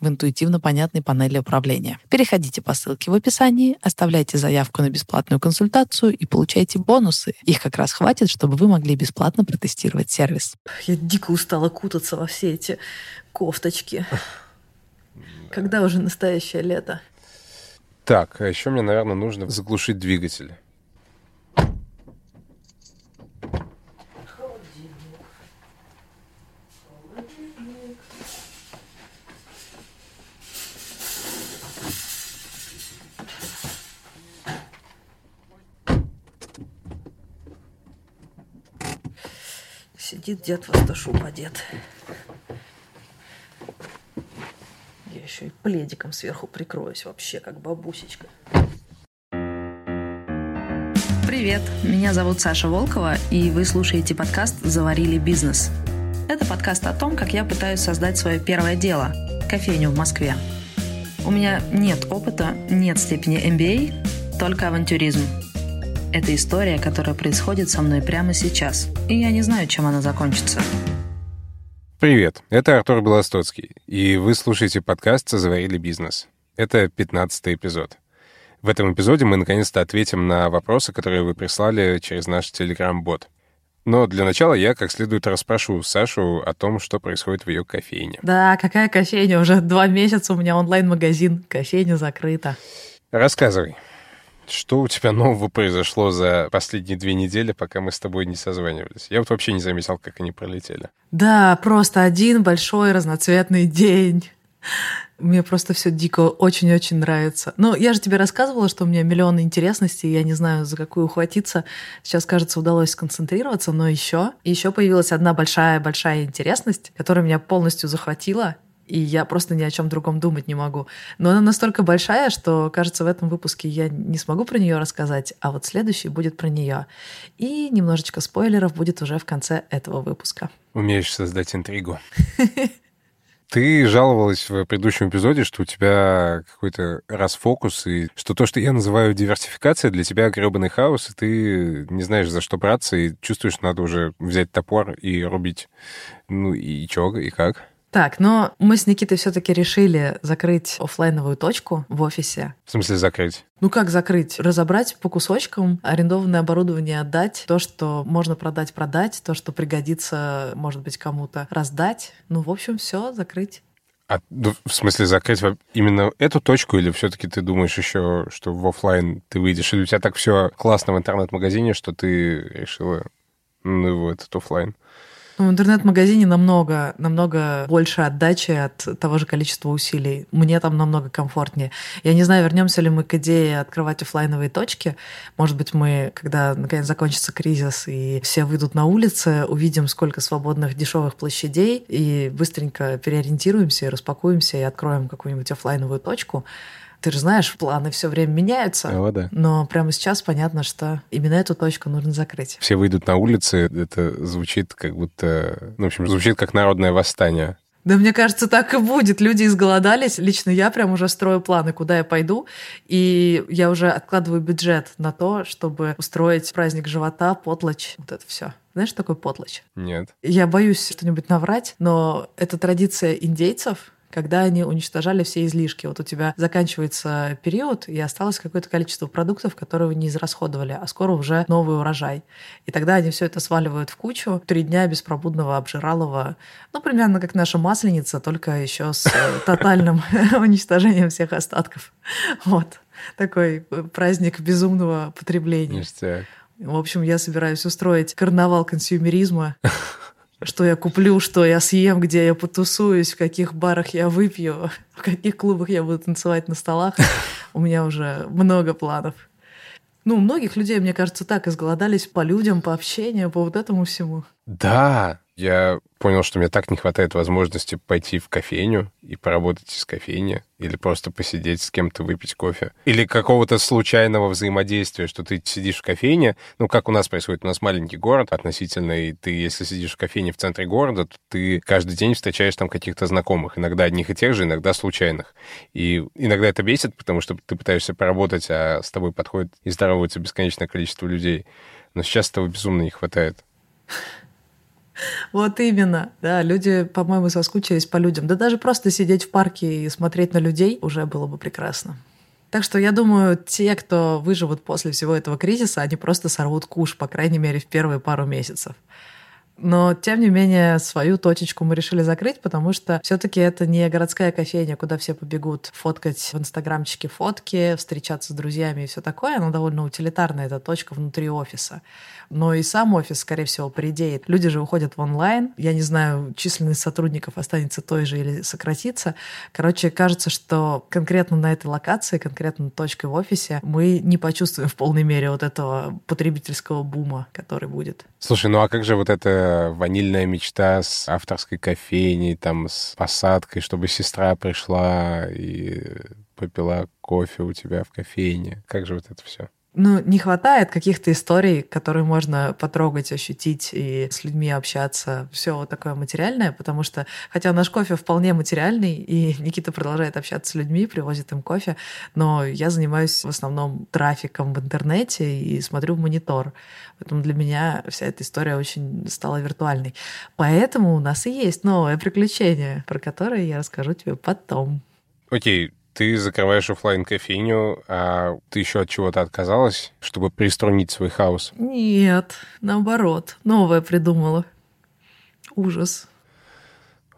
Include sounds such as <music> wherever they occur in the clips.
в интуитивно понятной панели управления. Переходите по ссылке в описании, оставляйте заявку на бесплатную консультацию и получайте бонусы. Их как раз хватит, чтобы вы могли бесплатно протестировать сервис. Я дико устала кутаться во все эти кофточки. Когда уже настоящее лето? Так, а еще мне, наверное, нужно заглушить двигатель. Сидит дед Восташуп одет. Я еще и пледиком сверху прикроюсь вообще, как бабусечка. Привет, меня зовут Саша Волкова, и вы слушаете подкаст «Заварили бизнес». Это подкаст о том, как я пытаюсь создать свое первое дело – кофейню в Москве. У меня нет опыта, нет степени MBA, только авантюризм – это история, которая происходит со мной прямо сейчас, и я не знаю, чем она закончится. Привет, это Артур Белостоцкий, и вы слушаете подкаст «Заварили бизнес». Это 15 эпизод. В этом эпизоде мы наконец-то ответим на вопросы, которые вы прислали через наш телеграм-бот. Но для начала я как следует расспрошу Сашу о том, что происходит в ее кофейне. Да, какая кофейня? Уже два месяца у меня онлайн-магазин. Кофейня закрыта. Рассказывай. Что у тебя <laughs> нового произошло за последние две недели, пока мы с тобой не созванивались? Я вот вообще не заметил, как они пролетели. Да, просто один большой разноцветный день. Мне просто все дико очень-очень нравится. Ну, я же тебе рассказывала, что у меня миллион интересностей, я не знаю, за какую ухватиться. Сейчас, кажется, удалось сконцентрироваться, но еще, еще появилась одна большая-большая интересность, которая меня полностью захватила, и я просто ни о чем другом думать не могу. Но она настолько большая, что, кажется, в этом выпуске я не смогу про нее рассказать, а вот следующий будет про нее. И немножечко спойлеров будет уже в конце этого выпуска. Умеешь создать интригу. <laughs> Ты жаловалась в предыдущем эпизоде, что у тебя какой-то расфокус, и что то, что я называю диверсификацией, для тебя гребаный хаос, и ты не знаешь, за что браться, и чувствуешь, надо уже взять топор и рубить. Ну и чё, и как? Так, но мы с Никитой все-таки решили закрыть офлайновую точку в офисе. В смысле закрыть? Ну как закрыть? Разобрать по кусочкам, арендованное оборудование отдать, то, что можно продать, продать, то, что пригодится, может быть, кому-то раздать. Ну, в общем, все, закрыть. А ну, в смысле закрыть именно эту точку, или все-таки ты думаешь еще, что в офлайн ты выйдешь? Или у тебя так все классно в интернет-магазине, что ты решила ну, в этот офлайн? В интернет-магазине намного, намного больше отдачи от того же количества усилий. Мне там намного комфортнее. Я не знаю, вернемся ли мы к идее открывать офлайновые точки. Может быть, мы, когда наконец закончится кризис и все выйдут на улицы, увидим, сколько свободных дешевых площадей и быстренько переориентируемся, распакуемся и откроем какую-нибудь офлайновую точку. Ты же знаешь, планы все время меняются. О, да. Но прямо сейчас понятно, что именно эту точку нужно закрыть. Все выйдут на улицы, это звучит как будто... Ну, в общем, звучит как народное восстание. Да, мне кажется, так и будет. Люди изголодались. Лично я прям уже строю планы, куда я пойду. И я уже откладываю бюджет на то, чтобы устроить праздник живота, потлочь. Вот это все. Знаешь, что такое потлочь? Нет. Я боюсь что-нибудь наврать, но это традиция индейцев, когда они уничтожали все излишки. Вот у тебя заканчивается период, и осталось какое-то количество продуктов, которые вы не израсходовали, а скоро уже новый урожай. И тогда они все это сваливают в кучу. Три дня беспробудного обжиралова, ну, примерно как наша масленица, только еще с э, тотальным <laughs> уничтожением всех остатков. Вот. Такой праздник безумного потребления. Ништяк. В общем, я собираюсь устроить карнавал консьюмеризма <laughs> что я куплю, что я съем, где я потусуюсь, в каких барах я выпью, в каких клубах я буду танцевать на столах. <laughs> У меня уже много планов. Ну, многих людей, мне кажется, так изголодались по людям, по общению, по вот этому всему. Да, я понял, что мне так не хватает возможности пойти в кофейню и поработать из кофейни, или просто посидеть с кем-то, выпить кофе. Или какого-то случайного взаимодействия, что ты сидишь в кофейне, ну, как у нас происходит, у нас маленький город относительно, и ты, если сидишь в кофейне в центре города, то ты каждый день встречаешь там каких-то знакомых, иногда одних и тех же, иногда случайных. И иногда это бесит, потому что ты пытаешься поработать, а с тобой подходит и здоровается бесконечное количество людей. Но сейчас этого безумно не хватает. <laughs> Вот именно. Да, люди, по-моему, соскучились по людям. Да даже просто сидеть в парке и смотреть на людей уже было бы прекрасно. Так что я думаю, те, кто выживут после всего этого кризиса, они просто сорвут куш, по крайней мере, в первые пару месяцев. Но, тем не менее, свою точечку мы решили закрыть, потому что все-таки это не городская кофейня, куда все побегут фоткать в инстаграмчике фотки, встречаться с друзьями и все такое. Она довольно утилитарная, эта точка внутри офиса но и сам офис, скорее всего, поредеет. Люди же уходят в онлайн. Я не знаю, численность сотрудников останется той же или сократится. Короче, кажется, что конкретно на этой локации, конкретно точкой в офисе, мы не почувствуем в полной мере вот этого потребительского бума, который будет. Слушай, ну а как же вот эта ванильная мечта с авторской кофейней, там, с посадкой, чтобы сестра пришла и попила кофе у тебя в кофейне? Как же вот это все? Ну, не хватает каких-то историй, которые можно потрогать, ощутить и с людьми общаться. Все вот такое материальное, потому что, хотя наш кофе вполне материальный, и <laughs> Никита продолжает общаться с людьми, привозит им кофе, но я занимаюсь в основном трафиком в интернете и смотрю в монитор. Поэтому для меня вся эта история очень стала виртуальной. Поэтому у нас и есть новое приключение, про которое я расскажу тебе потом. Окей, ты закрываешь офлайн кофейню, а ты еще от чего-то отказалась, чтобы приструнить свой хаос? Нет, наоборот, новое придумала. Ужас.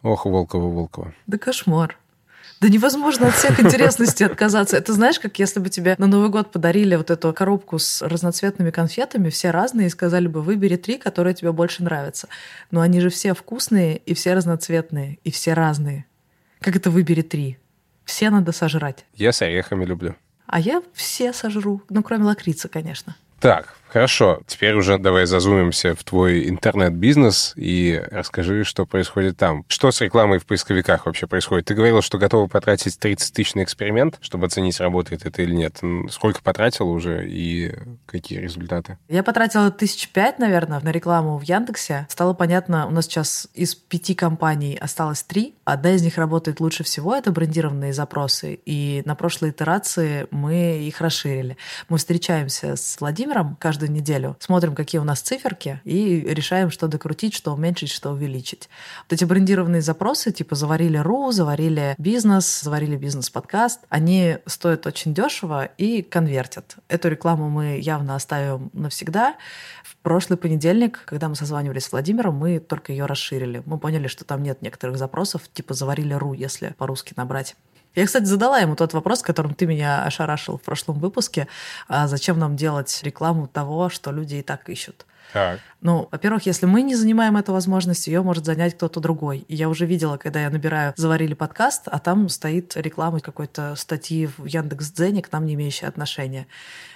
Ох, Волкова, Волкова. Да кошмар. Да невозможно от всех интересностей отказаться. Это знаешь, как если бы тебе на Новый год подарили вот эту коробку с разноцветными конфетами, все разные, и сказали бы, выбери три, которые тебе больше нравятся. Но они же все вкусные, и все разноцветные, и все разные. Как это выбери три? Все надо сожрать. Я с орехами люблю. А я все сожру. Ну, кроме лакрицы, конечно. Так, Хорошо, теперь уже давай зазумимся в твой интернет-бизнес и расскажи, что происходит там. Что с рекламой в поисковиках вообще происходит? Ты говорила, что готова потратить 30 тысяч на эксперимент, чтобы оценить, работает это или нет. Сколько потратила уже и какие результаты? Я потратила тысяч пять, наверное, на рекламу в Яндексе. Стало понятно, у нас сейчас из пяти компаний осталось три. Одна из них работает лучше всего, это брендированные запросы. И на прошлой итерации мы их расширили. Мы встречаемся с Владимиром каждый каждую неделю. Смотрим, какие у нас циферки, и решаем, что докрутить, что уменьшить, что увеличить. Вот эти брендированные запросы, типа заварили РУ, заварили бизнес, заварили бизнес-подкаст, они стоят очень дешево и конвертят. Эту рекламу мы явно оставим навсегда. В прошлый понедельник, когда мы созванивались с Владимиром, мы только ее расширили. Мы поняли, что там нет некоторых запросов, типа заварили РУ, если по-русски набрать. Я, кстати, задала ему тот вопрос, которым ты меня ошарашил в прошлом выпуске. А зачем нам делать рекламу того, что люди и так ищут? Так. Ну, во-первых, если мы не занимаем эту возможность, ее может занять кто-то другой. И я уже видела, когда я набираю «Заварили подкаст», а там стоит реклама какой-то статьи в Яндекс.Дзене, к нам не имеющей отношения.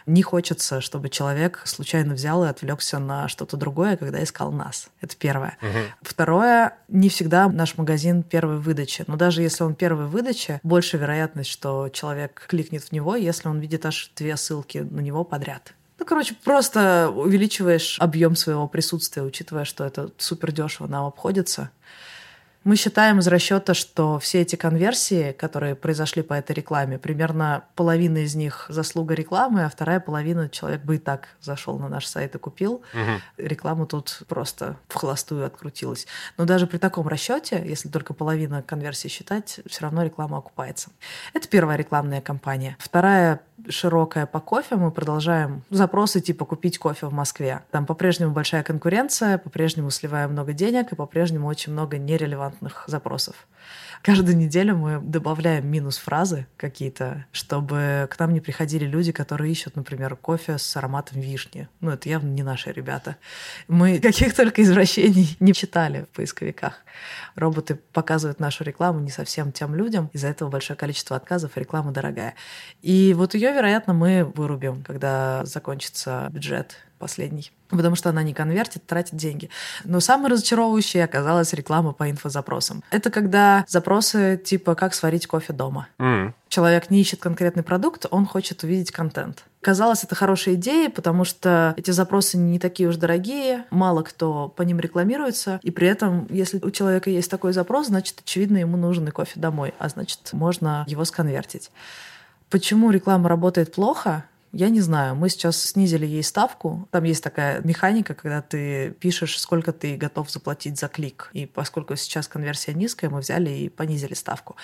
Не хочется, чтобы человек случайно взял и отвлекся на что-то другое, когда искал нас. Это первое. Угу. Второе, не всегда наш магазин первой выдачи. Но даже если он первой выдачи, больше вероятность, что человек кликнет в него, если он видит аж две ссылки на него подряд. Ну, короче, просто увеличиваешь объем своего присутствия, учитывая, что это супер дешево нам обходится. Мы считаем из расчета, что все эти конверсии, которые произошли по этой рекламе, примерно половина из них заслуга рекламы, а вторая половина человек бы и так зашел на наш сайт и купил. Угу. Рекламу тут просто в холостую открутилась. Но даже при таком расчете, если только половина конверсии считать, все равно реклама окупается. Это первая рекламная кампания. Вторая широкая по кофе, мы продолжаем запросы типа купить кофе в Москве. Там по-прежнему большая конкуренция, по-прежнему сливаем много денег и по-прежнему очень много нерелевантных запросов. Каждую неделю мы добавляем минус-фразы какие-то, чтобы к нам не приходили люди, которые ищут, например, кофе с ароматом вишни. Ну, это явно не наши ребята. Мы <laughs> каких только извращений не читали в поисковиках. Роботы показывают нашу рекламу не совсем тем людям, из-за этого большое количество отказов, реклама дорогая. И вот ее, вероятно, мы вырубим, когда закончится бюджет последний, потому что она не конвертит, тратит деньги. Но самой разочаровывающей оказалась реклама по инфозапросам. Это когда запросы типа «как сварить кофе дома». Mm. Человек не ищет конкретный продукт, он хочет увидеть контент. Казалось, это хорошая идея, потому что эти запросы не такие уж дорогие, мало кто по ним рекламируется, и при этом, если у человека есть такой запрос, значит, очевидно, ему нужен и кофе домой, а значит, можно его сконвертить. Почему реклама работает плохо? Я не знаю, мы сейчас снизили ей ставку. Там есть такая механика, когда ты пишешь, сколько ты готов заплатить за клик. И поскольку сейчас конверсия низкая, мы взяли и понизили ставку.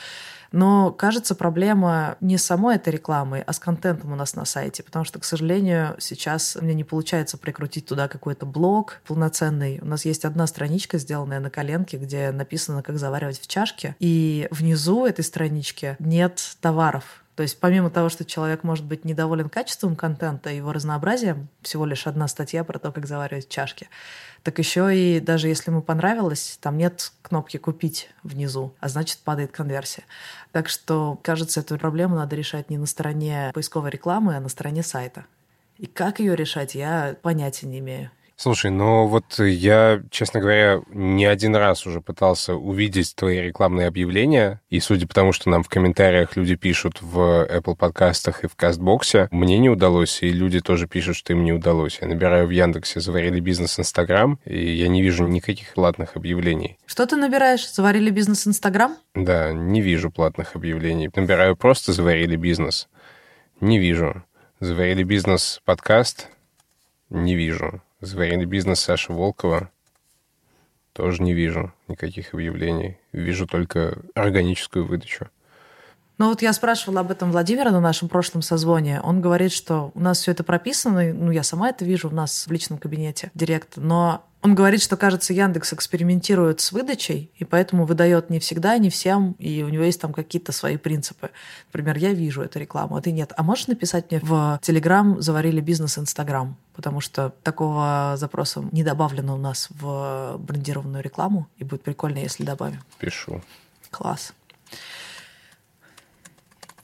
Но, кажется, проблема не с самой этой рекламой, а с контентом у нас на сайте, потому что, к сожалению, сейчас мне не получается прикрутить туда какой-то блог полноценный. У нас есть одна страничка, сделанная на коленке, где написано, как заваривать в чашке, и внизу этой странички нет товаров то есть помимо того, что человек может быть недоволен качеством контента, его разнообразием, всего лишь одна статья про то, как заваривать чашки, так еще и даже если ему понравилось, там нет кнопки «Купить» внизу, а значит падает конверсия. Так что, кажется, эту проблему надо решать не на стороне поисковой рекламы, а на стороне сайта. И как ее решать, я понятия не имею. Слушай, ну вот я, честно говоря, не один раз уже пытался увидеть твои рекламные объявления, и судя по тому, что нам в комментариях люди пишут в Apple подкастах и в Кастбоксе, мне не удалось, и люди тоже пишут, что им не удалось. Я набираю в Яндексе «Заварили бизнес Инстаграм», и я не вижу никаких платных объявлений. Что ты набираешь? «Заварили бизнес Инстаграм»? Да, не вижу платных объявлений. Набираю просто «Заварили бизнес». Не вижу. «Заварили бизнес» подкаст? Не вижу. Заваренный бизнес Саши Волкова. Тоже не вижу никаких объявлений. Вижу только органическую выдачу. Ну вот я спрашивала об этом Владимира на нашем прошлом созвоне. Он говорит, что у нас все это прописано, ну я сама это вижу у нас в личном кабинете директ, но он говорит, что, кажется, Яндекс экспериментирует с выдачей, и поэтому выдает не всегда, не всем, и у него есть там какие-то свои принципы. Например, я вижу эту рекламу, а ты нет. А можешь написать мне в Телеграм «Заварили бизнес Инстаграм», потому что такого запроса не добавлено у нас в брендированную рекламу, и будет прикольно, если добавим. Пишу. Класс.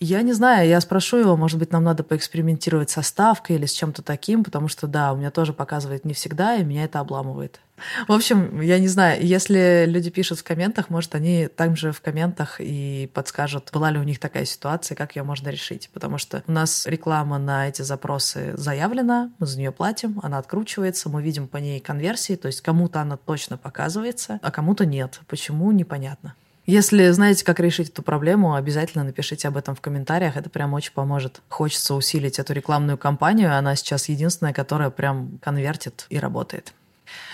Я не знаю, я спрошу его, может быть, нам надо поэкспериментировать со ставкой или с чем-то таким, потому что, да, у меня тоже показывает не всегда, и меня это обламывает. В общем, я не знаю, если люди пишут в комментах, может, они также в комментах и подскажут, была ли у них такая ситуация, как ее можно решить. Потому что у нас реклама на эти запросы заявлена, мы за нее платим, она откручивается, мы видим по ней конверсии, то есть кому-то она точно показывается, а кому-то нет. Почему, непонятно. Если знаете, как решить эту проблему, обязательно напишите об этом в комментариях. Это прям очень поможет. Хочется усилить эту рекламную кампанию. Она сейчас единственная, которая прям конвертит и работает.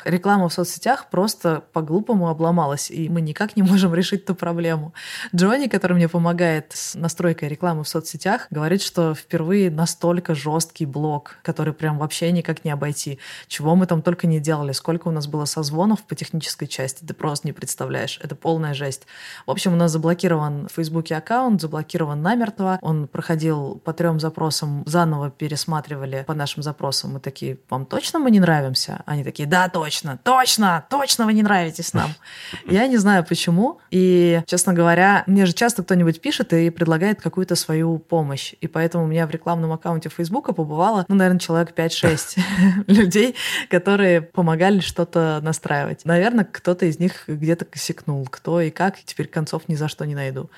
Реклама в соцсетях просто по-глупому обломалась, и мы никак не можем решить ту проблему. Джонни, который мне помогает с настройкой рекламы в соцсетях, говорит, что впервые настолько жесткий блок, который прям вообще никак не обойти. Чего мы там только не делали, сколько у нас было созвонов по технической части, ты просто не представляешь. Это полная жесть. В общем, у нас заблокирован в Фейсбуке аккаунт, заблокирован намертво. Он проходил по трем запросам, заново пересматривали по нашим запросам. Мы такие, вам точно мы не нравимся? Они такие, да, точно, точно, точно вы не нравитесь нам. Я не знаю почему. И, честно говоря, мне же часто кто-нибудь пишет и предлагает какую-то свою помощь. И поэтому у меня в рекламном аккаунте Фейсбука побывало, ну, наверное, человек 5-6 <laughs> людей, которые помогали что-то настраивать. Наверное, кто-то из них где-то косякнул. Кто и как, теперь концов ни за что не найду.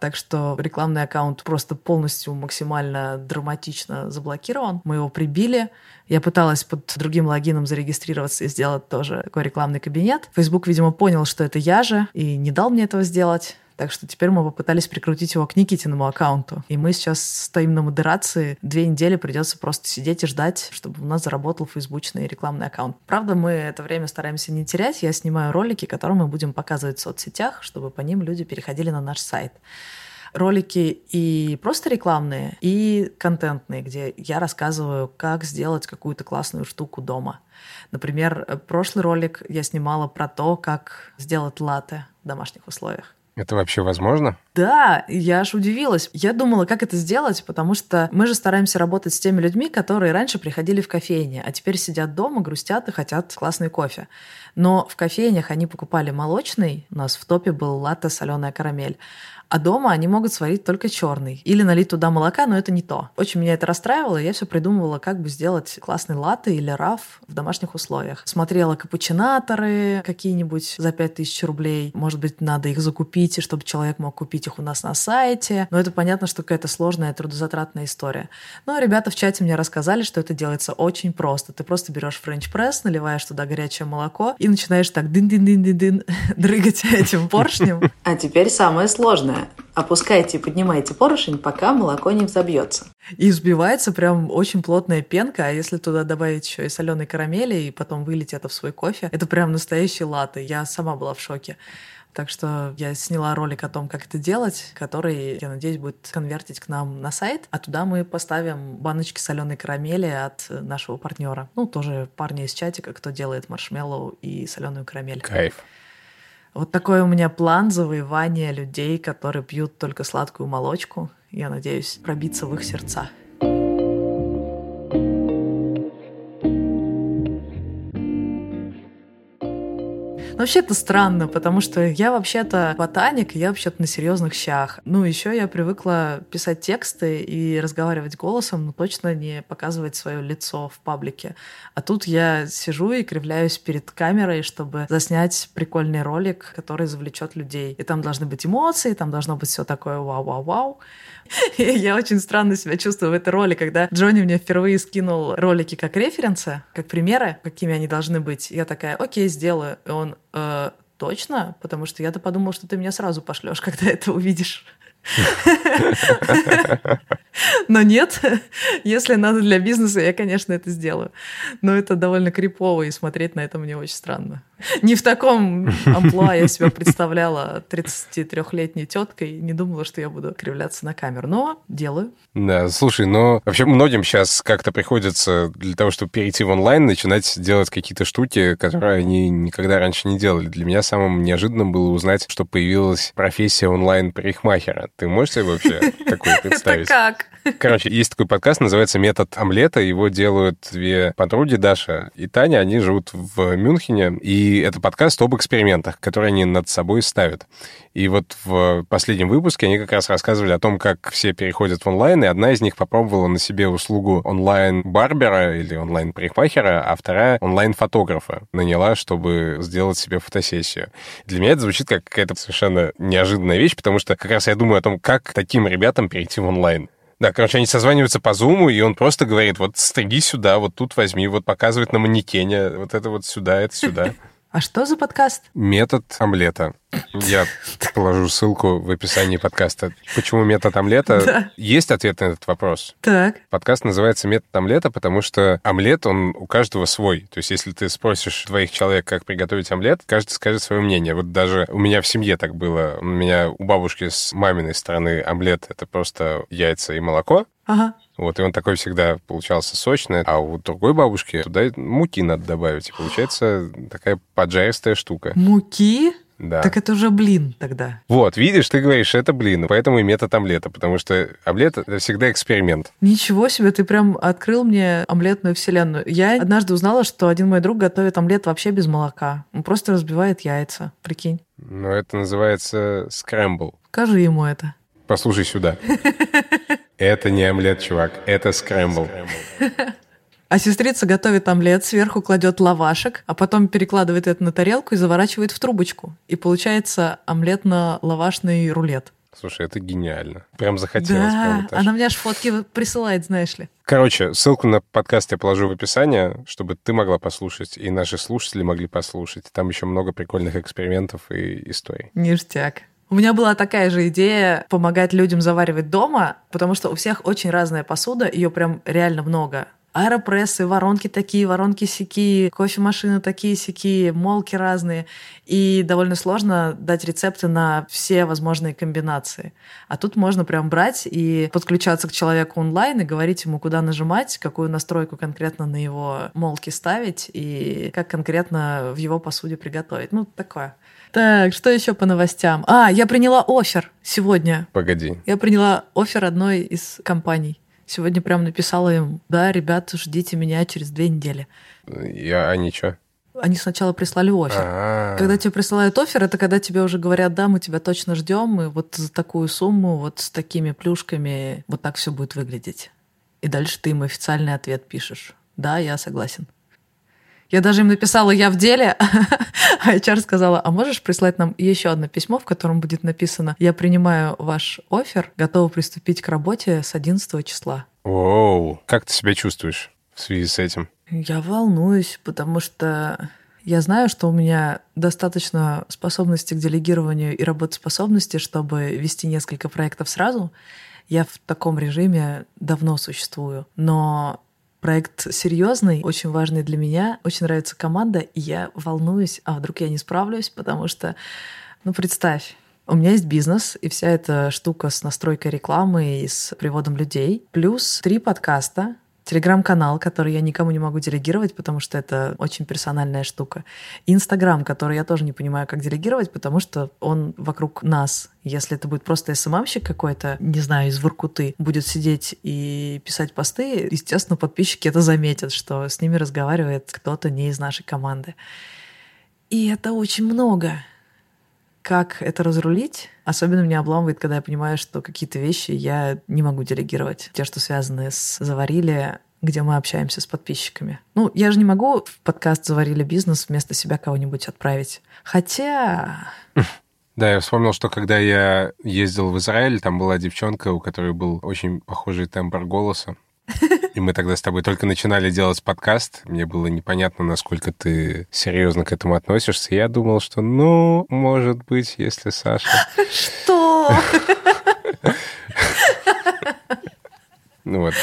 Так что рекламный аккаунт просто полностью максимально драматично заблокирован. Мы его прибили. Я пыталась под другим логином зарегистрироваться и сделать тоже такой рекламный кабинет. Facebook, видимо, понял, что это я же, и не дал мне этого сделать. Так что теперь мы попытались прикрутить его к Никитиному аккаунту. И мы сейчас стоим на модерации. Две недели придется просто сидеть и ждать, чтобы у нас заработал фейсбучный рекламный аккаунт. Правда, мы это время стараемся не терять. Я снимаю ролики, которые мы будем показывать в соцсетях, чтобы по ним люди переходили на наш сайт ролики и просто рекламные, и контентные, где я рассказываю, как сделать какую-то классную штуку дома. Например, прошлый ролик я снимала про то, как сделать латте в домашних условиях. Это вообще возможно? Да, я аж удивилась. Я думала, как это сделать, потому что мы же стараемся работать с теми людьми, которые раньше приходили в кофейни, а теперь сидят дома, грустят и хотят классный кофе. Но в кофейнях они покупали молочный, у нас в топе был латте соленая карамель. А дома они могут сварить только черный. Или налить туда молока, но это не то. Очень меня это расстраивало, и я все придумывала, как бы сделать классный латте или раф в домашних условиях. Смотрела капучинаторы какие-нибудь за 5000 рублей. Может быть, надо их закупить, и чтобы человек мог купить их у нас на сайте. Но это понятно, что какая-то сложная, трудозатратная история. Но ребята в чате мне рассказали, что это делается очень просто. Ты просто берешь френч-пресс, наливаешь туда горячее молоко и начинаешь так дын-дын-дын-дын <laughs> дрыгать этим поршнем. А теперь самое сложное опускайте и поднимайте поршень, пока молоко не взобьется. И взбивается прям очень плотная пенка, а если туда добавить еще и соленой карамели, и потом вылить это в свой кофе, это прям настоящий латте. Я сама была в шоке. Так что я сняла ролик о том, как это делать, который, я надеюсь, будет конвертить к нам на сайт, а туда мы поставим баночки соленой карамели от нашего партнера. Ну, тоже парни из чатика, кто делает маршмеллоу и соленую карамель. Кайф. Вот такой у меня план завоевания людей, которые пьют только сладкую молочку. Я надеюсь пробиться в их сердца. Вообще это странно, потому что я вообще-то ботаник, я вообще-то на серьезных щах. Ну, еще я привыкла писать тексты и разговаривать голосом, но точно не показывать свое лицо в паблике. А тут я сижу и кривляюсь перед камерой, чтобы заснять прикольный ролик, который завлечет людей. И там должны быть эмоции, там должно быть все такое вау-вау-вау. Я очень странно себя чувствую в этой роли, когда Джонни мне впервые скинул ролики как референсы, как примеры, какими они должны быть. Я такая, окей, сделаю. И он, э, точно? Потому что я-то подумал, что ты меня сразу пошлешь, <laughs> когда это увидишь. Но нет, если надо для бизнеса, я, конечно, это сделаю. Но это довольно крипово, и смотреть на это мне очень странно. Не в таком <laughs> амплуа я себя представляла 33-летней теткой, не думала, что я буду кривляться на камеру, но делаю. Да, слушай, но вообще многим сейчас как-то приходится для того, чтобы перейти в онлайн, начинать делать какие-то штуки, которые они никогда раньше не делали. Для меня самым неожиданным было узнать, что появилась профессия онлайн-парикмахера. Ты можешь себе вообще такое <laughs> представить? Это как? Короче, есть такой подкаст, называется «Метод омлета». Его делают две подруги, Даша и Таня. Они живут в Мюнхене. И это подкаст об экспериментах, которые они над собой ставят. И вот в последнем выпуске они как раз рассказывали о том, как все переходят в онлайн, и одна из них попробовала на себе услугу онлайн-барбера или онлайн-парикмахера, а вторая онлайн-фотографа наняла, чтобы сделать себе фотосессию. Для меня это звучит как какая-то совершенно неожиданная вещь, потому что как раз я думаю о том, как таким ребятам перейти в онлайн. Да, короче, они созваниваются по зуму, и он просто говорит, вот стриги сюда, вот тут возьми, вот показывает на манекене, вот это вот сюда, это сюда. <laughs> А что за подкаст? Метод омлета. Я <laughs> положу ссылку в описании подкаста. Почему метод омлета? Да. Есть ответ на этот вопрос. Так. Подкаст называется «Метод омлета», потому что омлет, он у каждого свой. То есть если ты спросишь двоих человек, как приготовить омлет, каждый скажет свое мнение. Вот даже у меня в семье так было. У меня у бабушки с маминой стороны омлет — это просто яйца и молоко. Ага. Вот, и он такой всегда получался сочный. А у другой бабушки туда муки надо добавить. И получается такая поджаристая штука. Муки? Да. Так это уже блин тогда. Вот, видишь, ты говоришь, это блин, поэтому и метод омлета, потому что омлет — это всегда эксперимент. Ничего себе, ты прям открыл мне омлетную вселенную. Я однажды узнала, что один мой друг готовит омлет вообще без молока. Он просто разбивает яйца, прикинь. Ну, это называется скрэмбл. Скажи ему это. Послушай сюда. <laughs> Это не омлет, чувак, это скрэмбл. А сестрица готовит омлет, сверху кладет лавашек, а потом перекладывает это на тарелку и заворачивает в трубочку. И получается омлетно-лавашный рулет. Слушай, это гениально. Прям захотелось. Да, прям она мне аж фотки присылает, знаешь ли. Короче, ссылку на подкаст я положу в описание, чтобы ты могла послушать, и наши слушатели могли послушать. Там еще много прикольных экспериментов и историй. Ништяк. У меня была такая же идея помогать людям заваривать дома, потому что у всех очень разная посуда, ее прям реально много. Аэропрессы, воронки такие, воронки сякие, кофемашины такие сякие, молки разные. И довольно сложно дать рецепты на все возможные комбинации. А тут можно прям брать и подключаться к человеку онлайн и говорить ему, куда нажимать, какую настройку конкретно на его молке ставить и как конкретно в его посуде приготовить. Ну, такое. Так, что еще по новостям? А, я приняла офер сегодня. Погоди. Я приняла офер одной из компаний. Сегодня прям написала им, да, ребят, ждите меня через две недели. Я, а ничего? Они сначала прислали офер. А-а-а. Когда тебе присылают офер, это когда тебе уже говорят, да, мы тебя точно ждем, и вот за такую сумму, вот с такими плюшками, вот так все будет выглядеть. И дальше ты им официальный ответ пишешь. Да, я согласен. Я даже им написала «я в деле», <laughs> а HR сказала, а можешь прислать нам еще одно письмо, в котором будет написано «я принимаю ваш офер, готова приступить к работе с 11 числа». Оу, как ты себя чувствуешь в связи с этим? Я волнуюсь, потому что я знаю, что у меня достаточно способности к делегированию и работоспособности, чтобы вести несколько проектов сразу. Я в таком режиме давно существую. Но проект серьезный, очень важный для меня, очень нравится команда, и я волнуюсь, а вдруг я не справлюсь, потому что, ну, представь, у меня есть бизнес, и вся эта штука с настройкой рекламы и с приводом людей, плюс три подкаста, телеграм-канал, который я никому не могу делегировать, потому что это очень персональная штука. Инстаграм, который я тоже не понимаю, как делегировать, потому что он вокруг нас. Если это будет просто СММщик какой-то, не знаю, из Воркуты, будет сидеть и писать посты, естественно, подписчики это заметят, что с ними разговаривает кто-то не из нашей команды. И это очень много. Как это разрулить? Особенно меня обламывает, когда я понимаю, что какие-то вещи я не могу делегировать. Те, что связаны с «Заварили», где мы общаемся с подписчиками. Ну, я же не могу в подкаст «Заварили бизнес» вместо себя кого-нибудь отправить. Хотя... Да, я вспомнил, что когда я ездил в Израиль, там была девчонка, у которой был очень похожий тембр голоса. <laughs> И мы тогда с тобой только начинали делать подкаст. Мне было непонятно, насколько ты серьезно к этому относишься. Я думал, что, ну, может быть, если Саша... <laughs> Что? <laughs> Ну вот.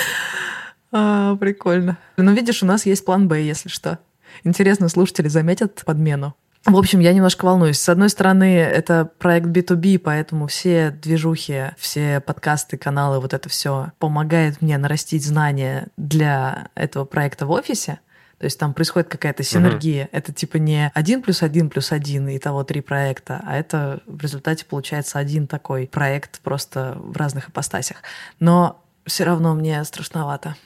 А, прикольно. Ну, видишь, у нас есть план Б, если что. Интересно, слушатели заметят подмену. В общем, я немножко волнуюсь. С одной стороны, это проект B2B, поэтому все движухи, все подкасты, каналы, вот это все помогает мне нарастить знания для этого проекта в офисе. То есть там происходит какая-то синергия. Uh-huh. Это типа не один плюс один плюс один и того три проекта, а это в результате получается один такой проект просто в разных ипостасях. Но все равно мне страшновато.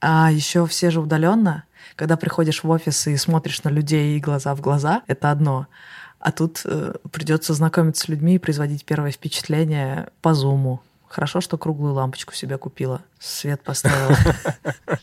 А еще все же удаленно. Когда приходишь в офис и смотришь на людей глаза в глаза, это одно. А тут э, придется знакомиться с людьми и производить первое впечатление по зуму. Хорошо, что круглую лампочку себе купила, свет поставила. <laughs>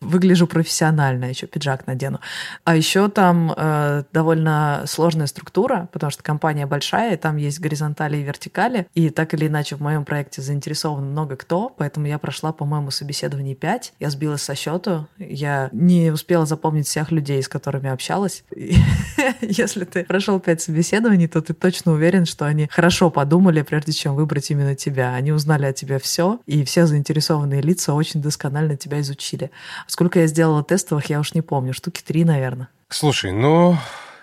выгляжу профессионально, еще пиджак надену. А еще там э, довольно сложная структура, потому что компания большая, и там есть горизонтали и вертикали, и так или иначе в моем проекте заинтересован много кто, поэтому я прошла, по-моему, собеседование 5, я сбилась со счету, я не успела запомнить всех людей, с которыми общалась. <laughs> Если ты прошел 5 собеседований, то ты точно уверен, что они хорошо подумали, прежде чем выбрать именно тебя. Они узнали о тебе все, и все заинтересованные лица очень досконально тебя изучили. Сколько я сделала тестовых, я уж не помню. Штуки три, наверное. Слушай, ну,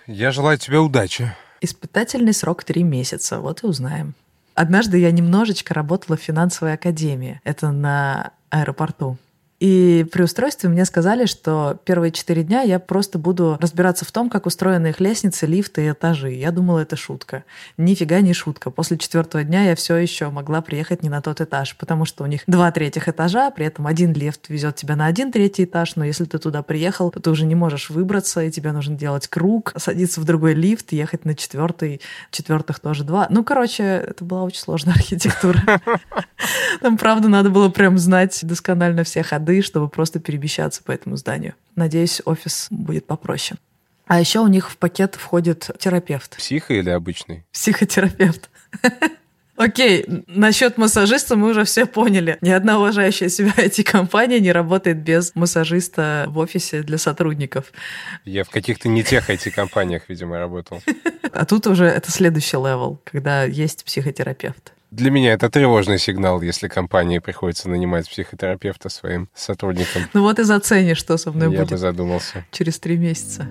я желаю тебе удачи. Испытательный срок три месяца. Вот и узнаем. Однажды я немножечко работала в финансовой академии. Это на аэропорту. И при устройстве мне сказали, что первые четыре дня я просто буду разбираться в том, как устроены их лестницы, лифты и этажи. Я думала, это шутка. Нифига не шутка. После четвертого дня я все еще могла приехать не на тот этаж, потому что у них два третьих этажа, при этом один лифт везет тебя на один третий этаж, но если ты туда приехал, то ты уже не можешь выбраться, и тебе нужно делать круг, садиться в другой лифт, ехать на четвертый, четвертых тоже два. Ну, короче, это была очень сложная <laughs> архитектура. Там, правда, надо было прям знать досконально все ходы ходы, чтобы просто перемещаться по этому зданию. Надеюсь, офис будет попроще. А еще у них в пакет входит терапевт. Психо или обычный? Психотерапевт. <laughs> Окей, насчет массажиста мы уже все поняли. Ни одна уважающая себя <laughs> IT-компания не работает без массажиста в офисе для сотрудников. Я в каких-то не тех IT-компаниях, видимо, работал. <laughs> А тут уже это следующий level, когда есть психотерапевт. Для меня это тревожный сигнал, если компании приходится нанимать психотерапевта своим сотрудникам. Ну вот и зацени, что со мной Я будет. бы задумался. Через три месяца.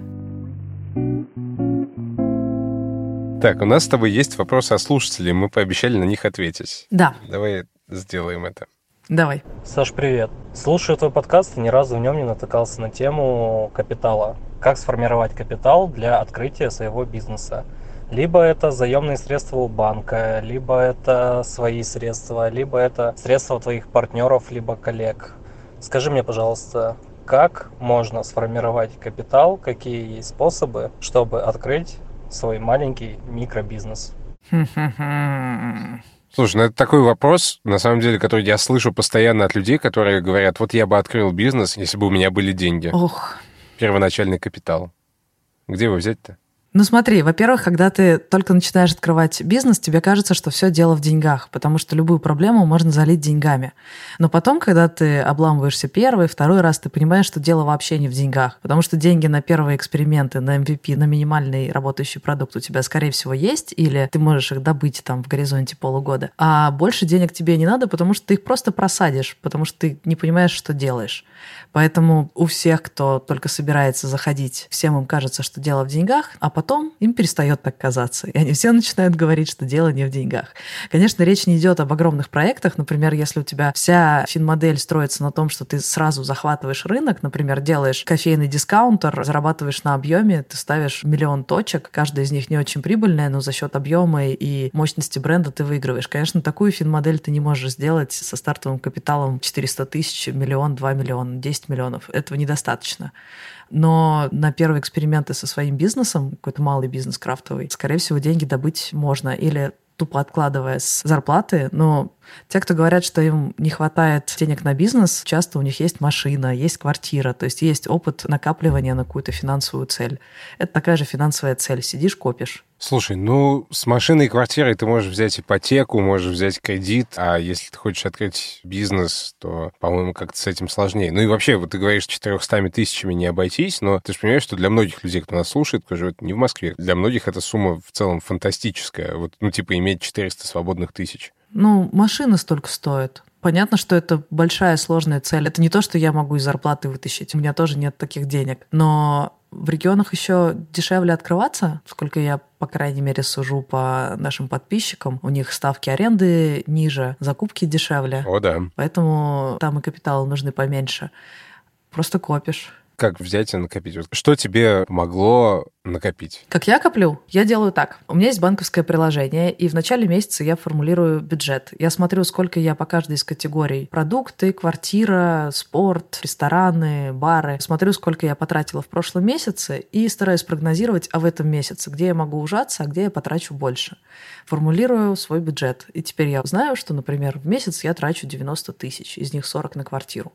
Так, у нас с тобой есть вопросы от слушателей, мы пообещали на них ответить. Да. Давай сделаем это. Давай. Саш, привет. Слушаю твой подкаст и ни разу в нем не натыкался на тему капитала. как сформировать капитал для открытия своего бизнеса. Либо это заемные средства у банка, либо это свои средства, либо это средства твоих партнеров, либо коллег. Скажи мне, пожалуйста, как можно сформировать капитал, какие есть способы, чтобы открыть свой маленький микробизнес? Слушай, ну это такой вопрос, на самом деле, который я слышу постоянно от людей, которые говорят, вот я бы открыл бизнес, если бы у меня были деньги. Ох. Первоначальный капитал. Где его взять-то? Ну смотри, во-первых, когда ты только начинаешь открывать бизнес, тебе кажется, что все дело в деньгах, потому что любую проблему можно залить деньгами. Но потом, когда ты обламываешься первый, второй раз, ты понимаешь, что дело вообще не в деньгах, потому что деньги на первые эксперименты, на MVP, на минимальный работающий продукт у тебя, скорее всего, есть, или ты можешь их добыть там в горизонте полугода. А больше денег тебе не надо, потому что ты их просто просадишь, потому что ты не понимаешь, что делаешь. Поэтому у всех, кто только собирается заходить, всем им кажется, что дело в деньгах, а потом им перестает так казаться. И они все начинают говорить, что дело не в деньгах. Конечно, речь не идет об огромных проектах. Например, если у тебя вся финмодель строится на том, что ты сразу захватываешь рынок, например, делаешь кофейный дискаунтер, зарабатываешь на объеме, ты ставишь миллион точек, каждая из них не очень прибыльная, но за счет объема и мощности бренда ты выигрываешь. Конечно, такую финмодель ты не можешь сделать со стартовым капиталом 400 тысяч, миллион, 2 миллиона, 10 миллионов. Этого недостаточно. Но на первые эксперименты со своим бизнесом, какой-то малый бизнес крафтовый, скорее всего, деньги добыть можно. Или тупо откладывая с зарплаты, но те, кто говорят, что им не хватает денег на бизнес, часто у них есть машина, есть квартира, то есть есть опыт накапливания на какую-то финансовую цель. Это такая же финансовая цель. Сидишь, копишь. Слушай, ну, с машиной и квартирой ты можешь взять ипотеку, можешь взять кредит, а если ты хочешь открыть бизнес, то, по-моему, как-то с этим сложнее. Ну и вообще, вот ты говоришь, 400 тысячами не обойтись, но ты же понимаешь, что для многих людей, кто нас слушает, кто живет не в Москве, для многих эта сумма в целом фантастическая. Вот, ну, типа, иметь 400 свободных тысяч. Ну, машина столько стоит. Понятно, что это большая сложная цель. Это не то, что я могу из зарплаты вытащить. У меня тоже нет таких денег. Но в регионах еще дешевле открываться, сколько я, по крайней мере, сужу по нашим подписчикам. У них ставки аренды ниже, закупки дешевле. О, да. Поэтому там и капиталы нужны поменьше. Просто копишь. Как взять и накопить? Вот что тебе помогло накопить? Как я коплю? Я делаю так. У меня есть банковское приложение, и в начале месяца я формулирую бюджет. Я смотрю, сколько я по каждой из категорий. Продукты, квартира, спорт, рестораны, бары. Смотрю, сколько я потратила в прошлом месяце, и стараюсь прогнозировать, а в этом месяце, где я могу ужаться, а где я потрачу больше. Формулирую свой бюджет. И теперь я знаю, что, например, в месяц я трачу 90 тысяч, из них 40 на квартиру.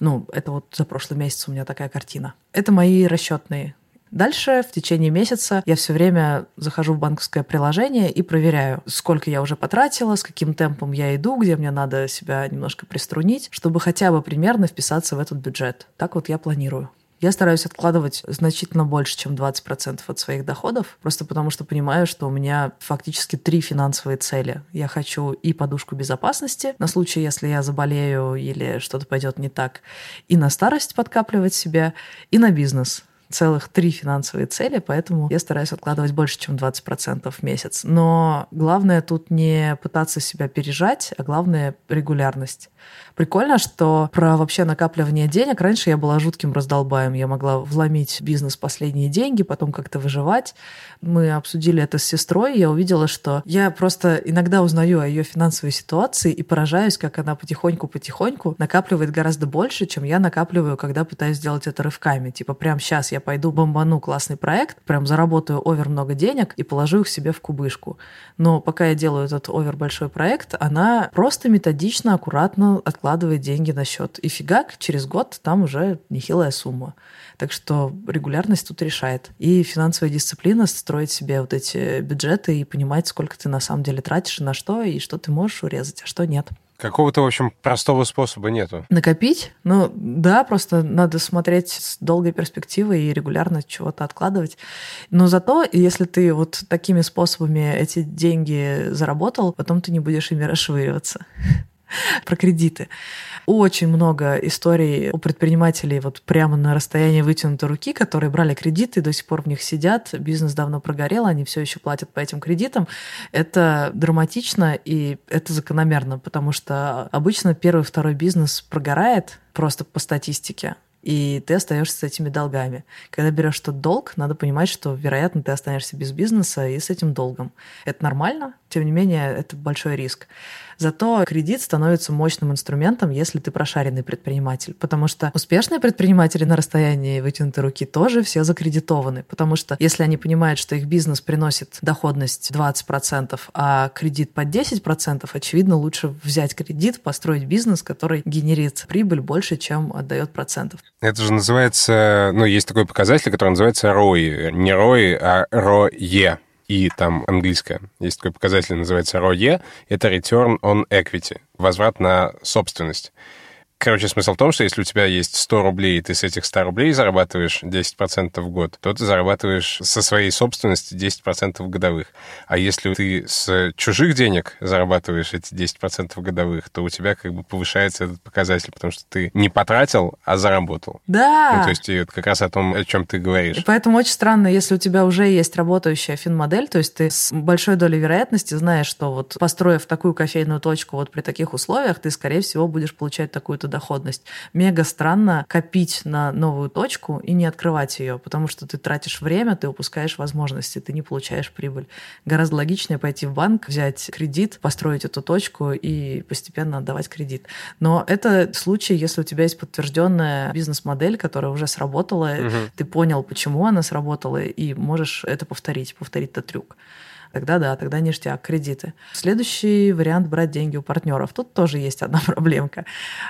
Ну, это вот за прошлый месяц у меня такая картина. Это мои расчетные. Дальше в течение месяца я все время захожу в банковское приложение и проверяю, сколько я уже потратила, с каким темпом я иду, где мне надо себя немножко приструнить, чтобы хотя бы примерно вписаться в этот бюджет. Так вот я планирую. Я стараюсь откладывать значительно больше, чем 20% от своих доходов, просто потому что понимаю, что у меня фактически три финансовые цели. Я хочу и подушку безопасности на случай, если я заболею или что-то пойдет не так, и на старость подкапливать себя, и на бизнес целых три финансовые цели, поэтому я стараюсь откладывать больше, чем 20% в месяц. Но главное тут не пытаться себя пережать, а главное регулярность. Прикольно, что про вообще накапливание денег раньше я была жутким раздолбаем. Я могла вломить бизнес последние деньги, потом как-то выживать. Мы обсудили это с сестрой, и я увидела, что я просто иногда узнаю о ее финансовой ситуации и поражаюсь, как она потихоньку-потихоньку накапливает гораздо больше, чем я накапливаю, когда пытаюсь сделать это рывками. Типа прям сейчас я пойду бомбану классный проект, прям заработаю овер много денег и положу их себе в кубышку. Но пока я делаю этот овер большой проект, она просто методично, аккуратно откладывает деньги на счет. И фигак, через год там уже нехилая сумма. Так что регулярность тут решает. И финансовая дисциплина, строить себе вот эти бюджеты и понимать, сколько ты на самом деле тратишь и на что, и что ты можешь урезать, а что нет. Какого-то, в общем, простого способа нету. Накопить? Ну, да, просто надо смотреть с долгой перспективой и регулярно чего-то откладывать. Но зато, если ты вот такими способами эти деньги заработал, потом ты не будешь ими расшвыриваться <laughs> про кредиты. Очень много историй у предпринимателей вот прямо на расстоянии вытянутой руки, которые брали кредиты, до сих пор в них сидят, бизнес давно прогорел, они все еще платят по этим кредитам. Это драматично и это закономерно, потому что обычно первый, второй бизнес прогорает просто по статистике и ты остаешься с этими долгами. Когда берешь тот долг, надо понимать, что, вероятно, ты останешься без бизнеса и с этим долгом. Это нормально, тем не менее, это большой риск. Зато кредит становится мощным инструментом, если ты прошаренный предприниматель. Потому что успешные предприниматели на расстоянии вытянутой руки тоже все закредитованы. Потому что если они понимают, что их бизнес приносит доходность 20%, а кредит под 10%, очевидно, лучше взять кредит, построить бизнес, который генерит прибыль больше, чем отдает процентов. Это же называется, ну, есть такой показатель, который называется ROI. Не ROI, а ROE и там английское. Есть такой показатель, называется ROE. Это Return on Equity, возврат на собственность. Короче, смысл в том, что если у тебя есть 100 рублей, и ты с этих 100 рублей зарабатываешь 10% в год, то ты зарабатываешь со своей собственности 10% годовых. А если ты с чужих денег зарабатываешь эти 10% годовых, то у тебя как бы повышается этот показатель, потому что ты не потратил, а заработал. Да. Ну, то есть это как раз о том, о чем ты говоришь. И поэтому очень странно, если у тебя уже есть работающая финмодель, то есть ты с большой долей вероятности знаешь, что вот построив такую кофейную точку вот при таких условиях, ты, скорее всего, будешь получать такую-то доходность. Мега странно копить на новую точку и не открывать ее, потому что ты тратишь время, ты упускаешь возможности, ты не получаешь прибыль. Гораздо логичнее пойти в банк, взять кредит, построить эту точку и постепенно отдавать кредит. Но это случай, если у тебя есть подтвержденная бизнес-модель, которая уже сработала, угу. ты понял, почему она сработала, и можешь это повторить, повторить этот трюк тогда да, тогда ништяк, кредиты. Следующий вариант – брать деньги у партнеров. Тут тоже есть одна <laughs> проблемка.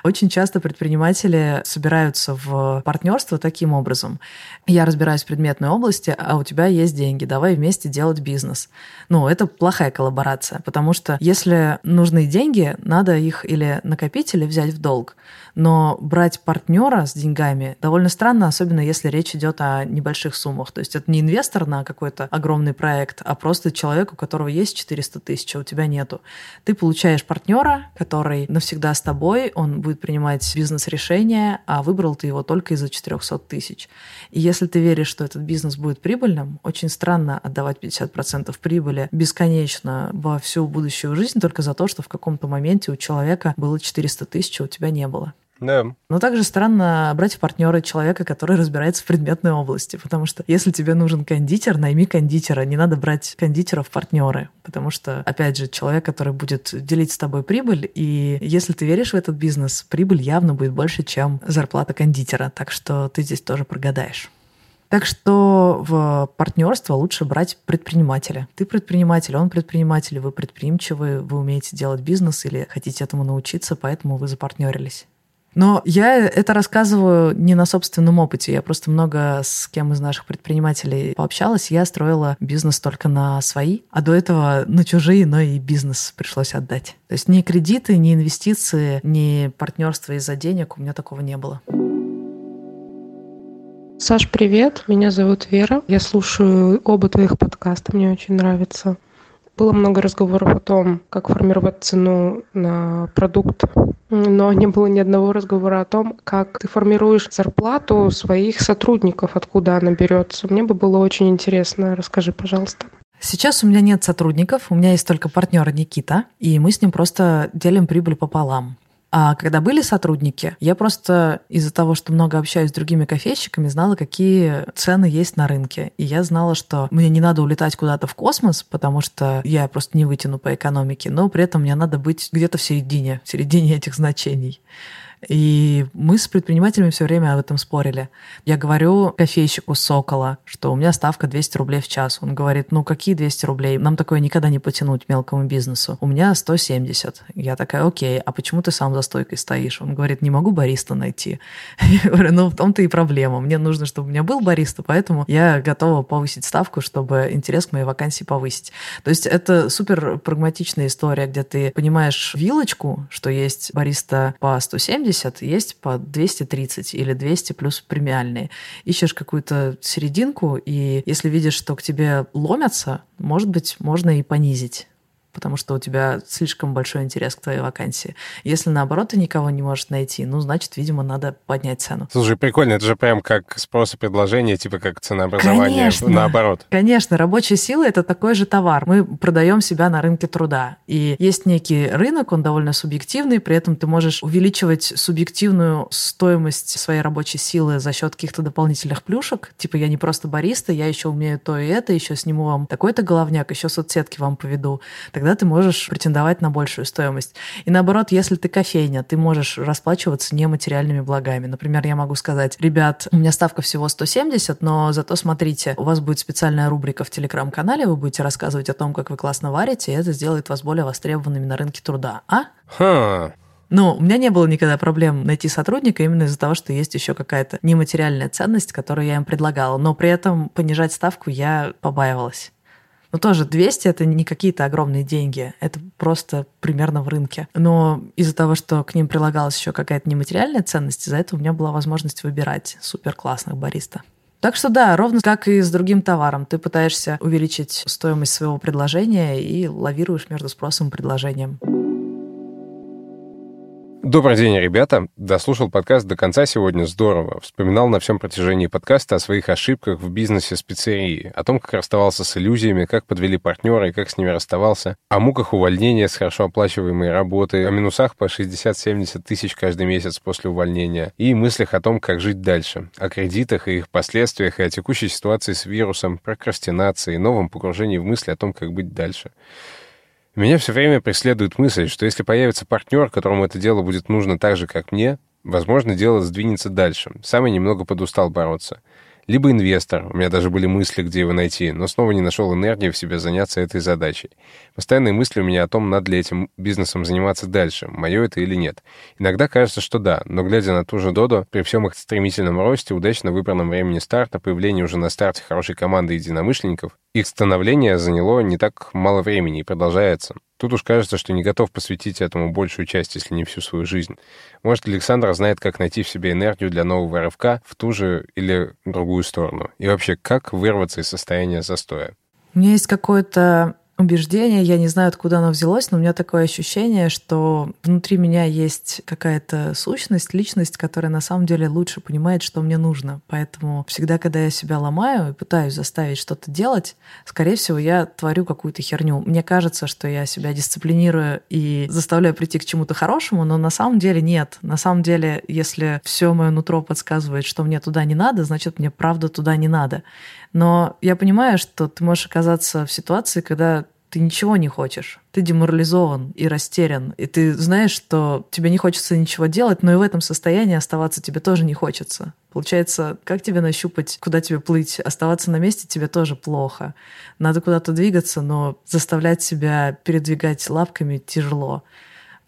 Очень часто предприниматели собираются в партнерство таким образом. Я разбираюсь в предметной области, а у тебя есть деньги, давай вместе делать бизнес. Ну, это плохая коллаборация, потому что если нужны деньги, надо их или накопить, или взять в долг. Но брать партнера с деньгами довольно странно, особенно если речь идет о небольших суммах. То есть это не инвестор на какой-то огромный проект, а просто человек, у которого есть 400 тысяч, а у тебя нету. Ты получаешь партнера, который навсегда с тобой, он будет принимать бизнес-решения, а выбрал ты его только из-за 400 тысяч. И если ты веришь, что этот бизнес будет прибыльным, очень странно отдавать 50% прибыли бесконечно во всю будущую жизнь только за то, что в каком-то моменте у человека было 400 тысяч, а у тебя не было. Да. Но также странно брать в партнера человека, который разбирается в предметной области, потому что если тебе нужен кондитер, найми кондитера, не надо брать кондитера в партнеры, потому что, опять же, человек, который будет делить с тобой прибыль, и если ты веришь в этот бизнес, прибыль явно будет больше, чем зарплата кондитера, так что ты здесь тоже прогадаешь. Так что в партнерство лучше брать предпринимателя. Ты предприниматель, он предприниматель, вы предприимчивы, вы умеете делать бизнес или хотите этому научиться, поэтому вы запартнерились. Но я это рассказываю не на собственном опыте. Я просто много с кем из наших предпринимателей пообщалась. Я строила бизнес только на свои, а до этого на чужие, но и бизнес пришлось отдать. То есть ни кредиты, ни инвестиции, ни партнерство из-за денег у меня такого не было. Саш, привет. Меня зовут Вера. Я слушаю оба твоих подкаста. Мне очень нравится. Было много разговоров о том, как формировать цену на продукт, но не было ни одного разговора о том, как ты формируешь зарплату своих сотрудников, откуда она берется. Мне бы было очень интересно. Расскажи, пожалуйста. Сейчас у меня нет сотрудников, у меня есть только партнер Никита, и мы с ним просто делим прибыль пополам. А когда были сотрудники, я просто из-за того, что много общаюсь с другими кофейщиками, знала, какие цены есть на рынке. И я знала, что мне не надо улетать куда-то в космос, потому что я просто не вытяну по экономике, но при этом мне надо быть где-то в середине, в середине этих значений. И мы с предпринимателями все время об этом спорили. Я говорю кофейщику Сокола, что у меня ставка 200 рублей в час. Он говорит, ну какие 200 рублей? Нам такое никогда не потянуть мелкому бизнесу. У меня 170. Я такая, окей, а почему ты сам за стойкой стоишь? Он говорит, не могу бариста найти. <laughs> Я говорю, ну в том-то и проблема. Мне нужно, чтобы у меня был бариста, поэтому я готова повысить ставку, чтобы интерес к моей вакансии повысить. То есть это супер прагматичная история, где ты понимаешь вилочку, что есть бариста по 170, 170, есть по 230 или 200 плюс премиальные. Ищешь какую-то серединку, и если видишь, что к тебе ломятся, может быть, можно и понизить. Потому что у тебя слишком большой интерес к твоей вакансии. Если наоборот ты никого не можешь найти, ну, значит, видимо, надо поднять цену. Слушай, прикольно, это же прям как спрос и предложение, типа как ценообразование Конечно. наоборот. Конечно, рабочая сила — это такой же товар. Мы продаем себя на рынке труда. И есть некий рынок, он довольно субъективный, при этом ты можешь увеличивать субъективную стоимость своей рабочей силы за счет каких-то дополнительных плюшек. Типа я не просто бариста, я еще умею то и это, еще сниму вам такой-то головняк, еще соцсетки вам поведу. Тогда ты можешь претендовать на большую стоимость. И наоборот, если ты кофейня, ты можешь расплачиваться нематериальными благами. Например, я могу сказать, ребят, у меня ставка всего 170, но зато смотрите, у вас будет специальная рубрика в телеграм-канале, вы будете рассказывать о том, как вы классно варите, и это сделает вас более востребованными на рынке труда. А? Ха. Но у меня не было никогда проблем найти сотрудника именно из-за того, что есть еще какая-то нематериальная ценность, которую я им предлагала. Но при этом понижать ставку я побаивалась. Но тоже 200 — это не какие-то огромные деньги, это просто примерно в рынке. Но из-за того, что к ним прилагалась еще какая-то нематериальная ценность, из-за этого у меня была возможность выбирать супер классных бариста. Так что да, ровно как и с другим товаром. Ты пытаешься увеличить стоимость своего предложения и лавируешь между спросом и предложением. Добрый день, ребята. Дослушал подкаст до конца сегодня. Здорово. Вспоминал на всем протяжении подкаста о своих ошибках в бизнесе с пиццерией, о том, как расставался с иллюзиями, как подвели партнера и как с ними расставался, о муках увольнения с хорошо оплачиваемой работы, о минусах по 60-70 тысяч каждый месяц после увольнения и мыслях о том, как жить дальше, о кредитах и их последствиях, и о текущей ситуации с вирусом, прокрастинации, новом погружении в мысли о том, как быть дальше. Меня все время преследует мысль, что если появится партнер, которому это дело будет нужно так же, как мне, возможно, дело сдвинется дальше. Сам я немного подустал бороться. Либо инвестор, у меня даже были мысли, где его найти, но снова не нашел энергии в себе заняться этой задачей. Постоянные мысли у меня о том, надо ли этим бизнесом заниматься дальше, мое это или нет. Иногда кажется, что да, но глядя на ту же Доду, при всем их стремительном росте, удачно выбранном времени старта, появлении уже на старте хорошей команды единомышленников, их становление заняло не так мало времени и продолжается. Тут уж кажется, что не готов посвятить этому большую часть, если не всю свою жизнь. Может, Александр знает, как найти в себе энергию для нового рывка в ту же или другую сторону. И вообще, как вырваться из состояния застоя. У меня есть какое-то убеждение, я не знаю, откуда оно взялось, но у меня такое ощущение, что внутри меня есть какая-то сущность, личность, которая на самом деле лучше понимает, что мне нужно. Поэтому всегда, когда я себя ломаю и пытаюсь заставить что-то делать, скорее всего, я творю какую-то херню. Мне кажется, что я себя дисциплинирую и заставляю прийти к чему-то хорошему, но на самом деле нет. На самом деле, если все мое нутро подсказывает, что мне туда не надо, значит, мне правда туда не надо. Но я понимаю, что ты можешь оказаться в ситуации, когда ты ничего не хочешь. Ты деморализован и растерян. И ты знаешь, что тебе не хочется ничего делать, но и в этом состоянии оставаться тебе тоже не хочется. Получается, как тебе нащупать, куда тебе плыть? Оставаться на месте тебе тоже плохо. Надо куда-то двигаться, но заставлять себя передвигать лапками тяжело.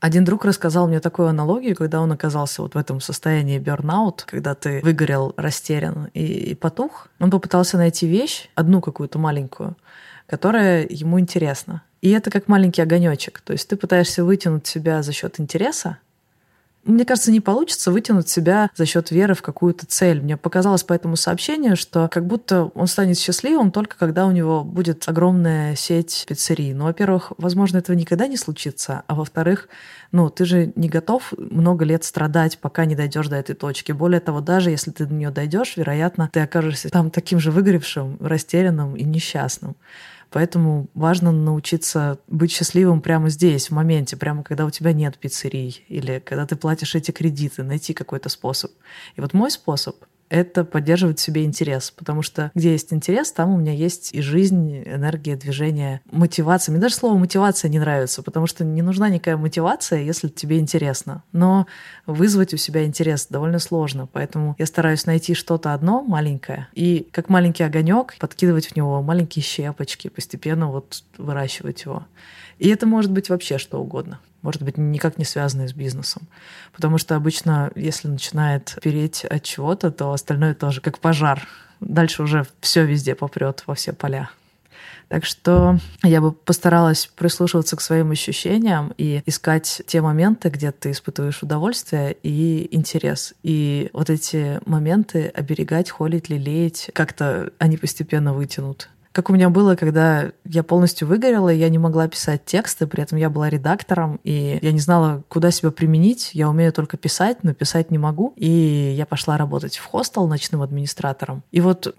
Один друг рассказал мне такую аналогию, когда он оказался вот в этом состоянии бернаут, когда ты выгорел, растерян и, и потух. Он попытался найти вещь, одну какую-то маленькую, которая ему интересна. И это как маленький огонечек. То есть ты пытаешься вытянуть себя за счет интереса, мне кажется, не получится вытянуть себя за счет веры в какую-то цель. Мне показалось по этому сообщению, что как будто он станет счастливым только когда у него будет огромная сеть пиццерий. Ну, во-первых, возможно, этого никогда не случится, а во-вторых, ну, ты же не готов много лет страдать, пока не дойдешь до этой точки. Более того, даже если ты до нее дойдешь, вероятно, ты окажешься там таким же выгоревшим, растерянным и несчастным. Поэтому важно научиться быть счастливым прямо здесь, в моменте, прямо когда у тебя нет пиццерий или когда ты платишь эти кредиты, найти какой-то способ. И вот мой способ это поддерживать в себе интерес, потому что где есть интерес, там у меня есть и жизнь, энергия, движение, мотивация. Мне даже слово мотивация не нравится, потому что не нужна никакая мотивация, если тебе интересно. Но вызвать у себя интерес довольно сложно, поэтому я стараюсь найти что-то одно маленькое и как маленький огонек подкидывать в него маленькие щепочки, постепенно вот выращивать его. И это может быть вообще что угодно может быть, никак не связанные с бизнесом. Потому что обычно, если начинает переть от чего-то, то остальное тоже как пожар. Дальше уже все везде попрет во все поля. Так что я бы постаралась прислушиваться к своим ощущениям и искать те моменты, где ты испытываешь удовольствие и интерес. И вот эти моменты оберегать, холить, лелеять, как-то они постепенно вытянут Как у меня было, когда я полностью выгорела, я не могла писать тексты, при этом я была редактором, и я не знала, куда себя применить. Я умею только писать, но писать не могу. И я пошла работать в хостел ночным администратором. И вот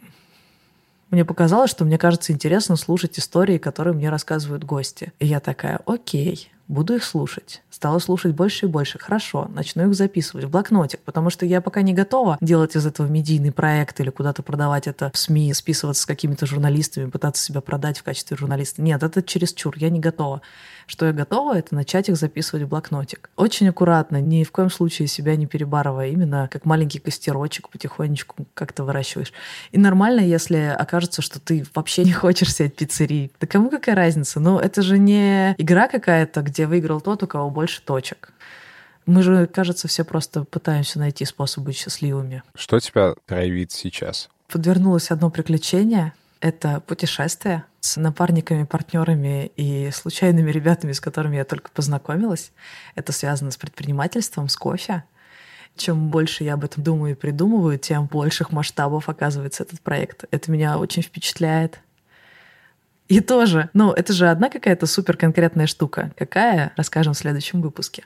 мне показалось, что мне кажется интересно слушать истории, которые мне рассказывают гости. И я такая, окей, буду их слушать. Стала слушать больше и больше. Хорошо, начну их записывать в блокнотик, потому что я пока не готова делать из этого медийный проект или куда-то продавать это в СМИ, списываться с какими-то журналистами, пытаться себя продать в качестве журналиста. Нет, это чересчур, я не готова. Что я готова, это начать их записывать в блокнотик. Очень аккуратно, ни в коем случае себя не перебарывая, именно как маленький костерочек потихонечку как-то выращиваешь. И нормально, если окажется, что ты вообще не хочешь сидеть в пиццерии. Да кому какая разница? Ну, это же не игра какая-то, где выиграл тот, у кого больше точек. Мы же, кажется, все просто пытаемся найти способ быть счастливыми. Что тебя драйвит сейчас? Подвернулось одно приключение. Это путешествие с напарниками, партнерами и случайными ребятами, с которыми я только познакомилась. Это связано с предпринимательством, с кофе. Чем больше я об этом думаю и придумываю, тем больших масштабов оказывается этот проект. Это меня очень впечатляет. И тоже, ну, это же одна какая-то супер конкретная штука. Какая, расскажем в следующем выпуске.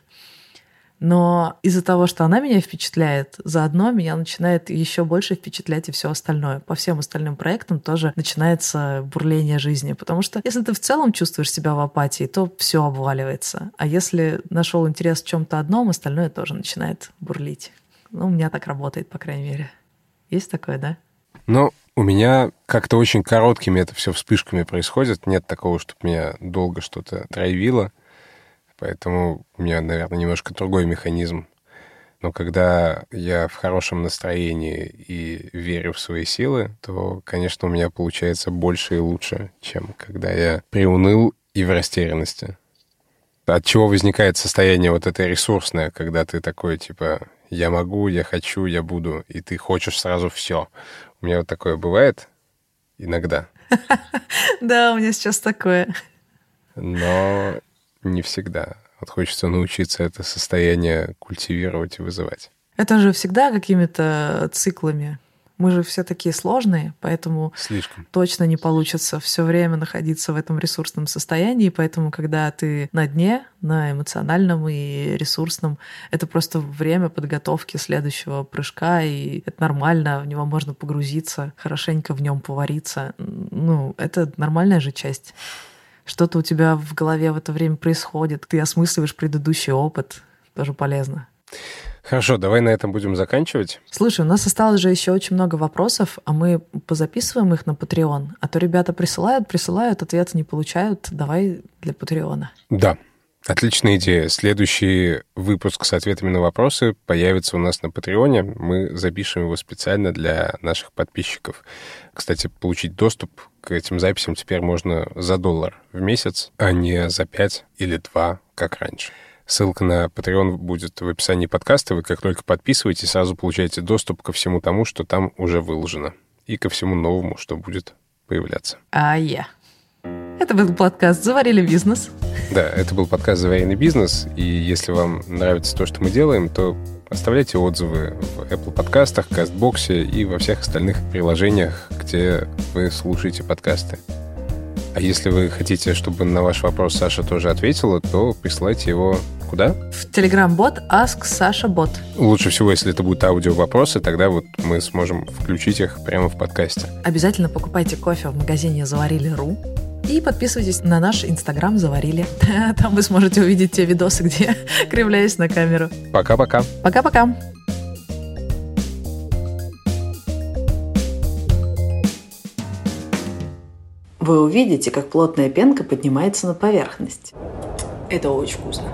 Но из-за того, что она меня впечатляет, заодно меня начинает еще больше впечатлять и все остальное. По всем остальным проектам тоже начинается бурление жизни. Потому что если ты в целом чувствуешь себя в апатии, то все обваливается. А если нашел интерес в чем-то одном, остальное тоже начинает бурлить. Ну, у меня так работает, по крайней мере. Есть такое, да? Ну, у меня как-то очень короткими это все вспышками происходит. Нет такого, чтобы меня долго что-то драйвило. Поэтому у меня, наверное, немножко другой механизм. Но когда я в хорошем настроении и верю в свои силы, то, конечно, у меня получается больше и лучше, чем когда я приуныл и в растерянности. От чего возникает состояние вот это ресурсное, когда ты такой, типа, я могу, я хочу, я буду, и ты хочешь сразу все. У меня вот такое бывает иногда. <laughs> Да, у меня сейчас такое. Но не всегда. Вот хочется научиться это состояние культивировать и вызывать. Это же всегда какими-то циклами. Мы же все такие сложные, поэтому Слишком. точно не получится все время находиться в этом ресурсном состоянии. Поэтому, когда ты на дне, на эмоциональном и ресурсном, это просто время подготовки следующего прыжка, и это нормально, в него можно погрузиться, хорошенько в нем повариться. Ну, это нормальная же часть что-то у тебя в голове в это время происходит, ты осмысливаешь предыдущий опыт, тоже полезно. Хорошо, давай на этом будем заканчивать. Слушай, у нас осталось же еще очень много вопросов, а мы позаписываем их на Patreon. А то ребята присылают, присылают, ответы не получают. Давай для Патреона. Да, Отличная идея. Следующий выпуск с ответами на вопросы появится у нас на Патреоне. Мы запишем его специально для наших подписчиков. Кстати, получить доступ к этим записям теперь можно за доллар в месяц, а не за пять или два, как раньше. Ссылка на Patreon будет в описании подкаста. Вы как только подписываетесь, сразу получаете доступ ко всему тому, что там уже выложено. И ко всему новому, что будет появляться. А я. Это был подкаст «Заварили бизнес». Да, это был подкаст «Заваренный бизнес». И если вам нравится то, что мы делаем, то оставляйте отзывы в Apple подкастах, Кастбоксе и во всех остальных приложениях, где вы слушаете подкасты. А если вы хотите, чтобы на ваш вопрос Саша тоже ответила, то присылайте его куда? В Telegram-бот Ask Sasha Bot. Лучше всего, если это будут аудио-вопросы, тогда вот мы сможем включить их прямо в подкасте. Обязательно покупайте кофе в магазине «Заварили.ру». И подписывайтесь на наш инстаграм «Заварили». <laughs> Там вы сможете увидеть те видосы, где <laughs> кривляюсь на камеру. Пока-пока. Пока-пока. Вы увидите, как плотная пенка поднимается на поверхность. Это очень вкусно.